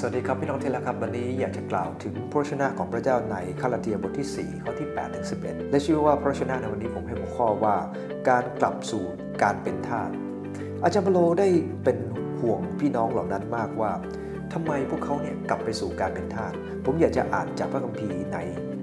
สวัสดีครับพี่น้องที่รักครับวันนี้อยากจะกล่าวถึงพระชนะของพระเจ้าในคาลาเทียบทที่ 4 ข้อที่8ถึง11 และชื่อว่าพระชนะในวันนี้ผมให้หัวข้อว่าการกลับสู่การเป็นทาสอาจารย์เปโลได้เป็นห่วงพี่น้องเหล่านั้นมากว่า ทำไมพวกเขาเนี่ยกลับไปสู่การเป็นทาส ผมอยากจะอ่านจากพระคัมภีร์ใน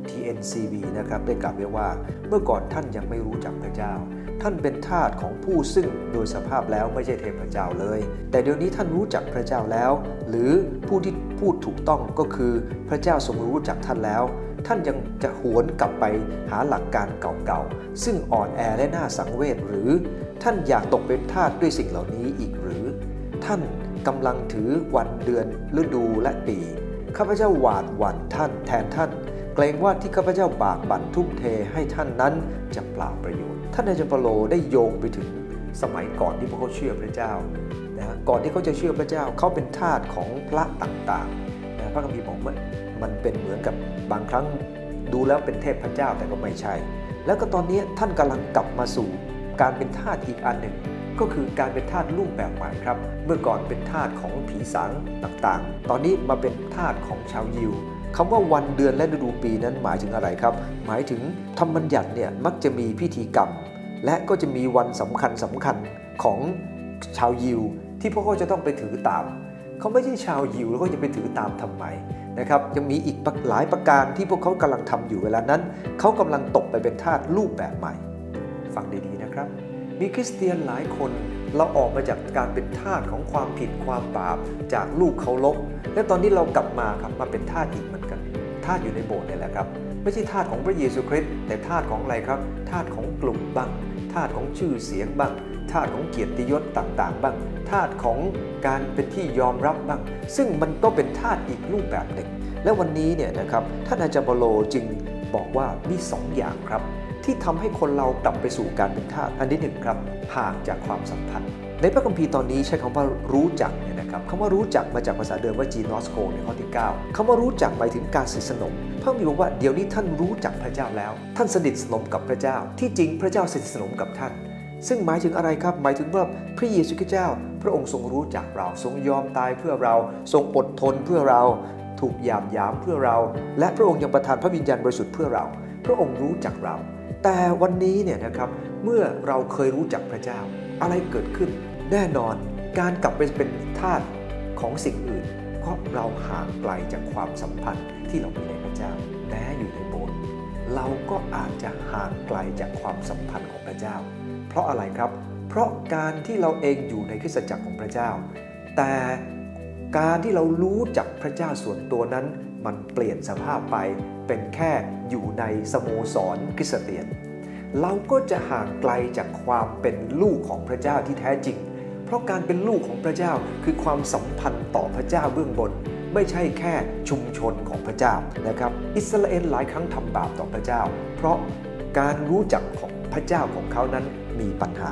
TNCV นะครับได้กล่าวไว้ว่า เมื่อก่อนท่านยังไม่รู้จักพระเจ้า ท่านเป็นทาสของผู้ซึ่งโดยสภาพแล้วไม่ใช่เทพเจ้าเลย แต่เดี๋ยวนี้ท่านรู้จักพระเจ้าแล้ว หรือผู้ที่พูดถูกต้องก็คือพระเจ้าทรงรู้จักท่านแล้ว ท่านยังจะหวนกลับไปหาหลักการเก่าๆ ซึ่งอ่อนแอและน่าสังเวชหรือ ท่านอยากตกเป็นทาสด้วยสิ่งเหล่านี้อีกหรือ ท่าน กำลังถือวันเดือนฤดูและปี ข้าพเจ้าหวาดหวั่นท่านแทนท่าน เกรงว่าที่ข้าพเจ้าบากบั่นทุ่มเทให้ท่านนั้นจะเปล่าประโยชน์ ท่านอาจารย์เปโลได้โยงไปถึงสมัยก่อนที่พวกเขาเชื่อพระเจ้านะก่อนที่เขาจะเชื่อพระเจ้าเขาเป็นทาสของพระต่างๆนะพระคัมภีร์บอกมันมันเป็นเหมือนกับบางครั้งดูแล้วเป็นเทพพระเจ้าแต่ก็ไม่ใช่ แล้วก็ตอนนี้ท่านกำลังกลับมาสู่การเป็นทาสอีกอันหนึ่ง ก็คือการเป็นทาสรูปแบบใหม่ครับ เมื่อก่อนเป็นทาสของผีสางต่างๆ ตอนนี้มาเป็นทาสของชาวยิวคำว่าวันเดือนและฤดูปีนั้นหมายถึงอะไรครับ หมายถึงธรรมบัญญัติเนี่ยมักจะมีพิธีกรรม และก็จะมีวันสำคัญสำคัญของชาวยิว ที่พวกเขาจะต้องไปถือตาม เขาไม่ใช่ชาวยิวแล้วก็จะไปถือตามทำไมนะครับยังมีอีกหลายประการที่พวกเขากำลังทำอยู่เวลานั้น เขากำลังตกไปเป็นทาสรูปแบบใหม่ ฟังดีๆนะครับ มีคริสเตียนหลายคนเราออกมาจากการเป็นทาสของความผิดความบาปจากลูกเคารพและตอนนี้เรากลับมาครับมาเป็นทาสอีกเหมือนกันทาสอยู่ในโบสถ์นี่แหละครับ ไม่ใช่ทาสของพระเยซูคริสต์แต่ทาสของอะไรครับทาสของกลุ่มบ้างทาสของชื่อเสียงบ้างทาสของเกียรติยศต่างๆ บ้างทาสของการเป็นที่ยอมรับบ้าง ซึ่งมันก็เป็นทาสอีกรูปแบบหนึ่ง และวันนี้เนี่ยนะครับท่านอาจารย์เปโลจึงบอกว่ามีสองอย่างครับ ที่ทำให้คนเรากลับไปสู่การเป็นทาสอันที่หนึ่งครับห่างจากความสัมพันธ์ ในพระคัมภีร์ตอนนี้ใช้คำว่ารู้จักเนี่ยนะครับคำว่ารู้จักมาจากภาษาเดิมว่า genosko ในข้อที่ 9คำว่ารู้จักหมายถึงการสนิทสนมพระคัมภีร์บอกว่าเดี๋ยวนี้ท่านรู้จักพระเจ้าแล้ว ท่านสนิทสนมกับพระเจ้า ที่จริงพระเจ้าสนิทสนมกับท่านซึ่งหมายถึงอะไรครับ หมายถึงว่าพระเยซูคริสต์เจ้า พระองค์ทรงรู้จักเรา ทรงยอมตายเพื่อเรา ทรงอดทนเพื่อเรา ถูกยามยามเพื่อเรา และพระองค์ยังประทานพระวิญญาณบริสุทธิ์เพื่อเรา พระองค์รู้จักเรา แต่วันนี้เนี่ยนะครับเมื่อเราเคยรู้จักพระเจ้า อะไรเกิดขึ้น แน่นอนการกลับไปเป็นทาสของสิ่งอื่น เพราะเราห่างไกลจากความสัมพันธ์ที่เรามีในพระเจ้าแม้อยู่ในโบสถ์เราก็อาจจะห่างไกลจากความสัมพันธ์ของพระเจ้า เพราะอะไรครับ เพราะการที่เราเองอยู่ในคริสตจักรของพระเจ้า แต่การที่เรารู้จักพระเจ้าส่วนตัวนั้น มันเปลี่ยนสภาพไปเป็นแค่อยู่ในสโมสรคริสเตียน เราก็จะห่างไกลจากความเป็นลูกของพระเจ้าที่แท้จริง เพราะการเป็นลูกของพระเจ้าคือความสัมพันธ์ต่อพระเจ้าเบื้องบน ไม่ใช่แค่ชุมชนของพระเจ้านะครับ อิสราเอลหลายครั้งทำบาปต่อพระเจ้า เพราะการรู้จักของ พระเจ้าของเขานั้นมีปัญหา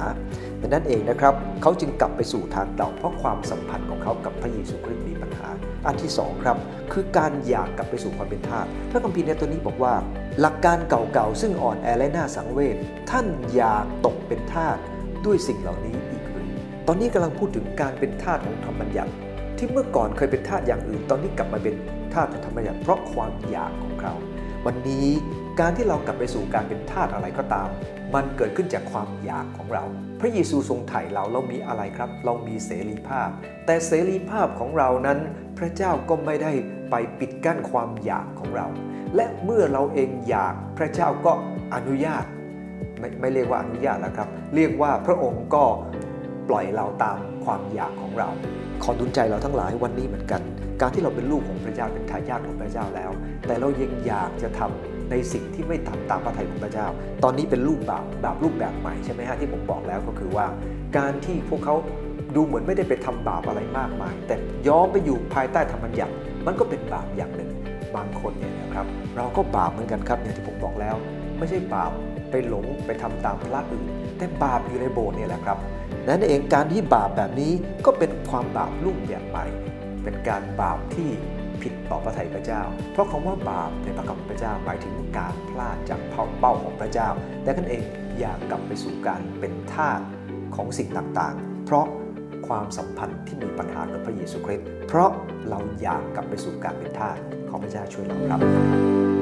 ดังนั้นเองนะครับเขาจึงกลับไปสู่ทางเก่าเพราะความสัมพันธ์ของเขากับพระเยซูคริสต์มีปัญหา อันที่สองครับคือการอยากกลับไปสู่ความเป็นทาสพระคัมภีร์ในตัวนี้บอกว่า หลักการเก่าๆซึ่งอ่อนแอและน่าสังเวชท่านอยากตกเป็นทาสด้วยสิ่งเหล่านี้อีกหรือตอนนี้กำลังพูดถึงการเป็นทาสของธรรมบัญญัติที่เมื่อก่อนเคยเป็นทาสอย่างอื่น ตอนนี้กลับมาเป็นทาสของธรรมบัญญัติเพราะความอยากของเขาวันนี้ การที่เรากลับไปสู่การเป็นทาสอะไรก็ตาม มันเกิดขึ้นจากความอยากของเรา พระเยซูทรงไถ่เราเรามีอะไรครับ เรามีเสรีภาพ แต่เสรีภาพของเรานั้น พระเจ้าก็ไม่ได้ไปปิดกั้นความอยากของเรา และเมื่อเราเองอยากพระเจ้าก็อนุญาต ไม่ไม่เรียกว่าอนุญาตแล้วครับ เรียกว่าพระองค์ก็ปล่อยเราตามความอยากของเรา ขอดุลใจเราทั้งหลายวันนี้เหมือนกัน การที่เราเป็นลูกของพระเจ้าเป็นทายาทของพระเจ้าแล้ว แต่เรายังอยากจะทำ ในสิ่งที่ไม่ทำตามพระทัยของพระเจ้า ตอนนี้เป็นรูปบาปบาปรูปแบบใหม่ใช่ไหมฮะที่ผมบอกแล้วก็คือว่า การที่พวกเขาดูเหมือนไม่ได้ไปทำบาปอะไรมากมาย แต่ย้อมไปอยู่ภายใต้ธรรมบัญญัติมันก็เป็นบาปอย่างหนึ่ง บางคนเนี่ยนะครับ เราก็บาปเหมือนกันครับอย่างที่ผมบอกแล้ว ไม่ใช่บาปไปหลงไปทำตามพระอื่น แต่บาปอยู่ในโบสถ์เนี่ยแหละครับนั่นเองการที่บาปแบบนี้ก็เป็นความบาปรูปแบบใหม่ เป็นการบาปที่ ผิดต่อพระทัยพระเจ้า เพราะคำว่าบาปในพระคำพระเจ้าหมายถึงการพลาดจากเป้าของพระเจ้า แต่กันเองอยากกลับไปสู่การเป็นทาสของสิ่งต่างๆ เพราะความสัมพันธ์ที่มีปัญหากับพระเยซูคริสต์เพราะเราอยากกลับไปสู่การเป็นทาสขอพระเจ้าช่วยเราครับ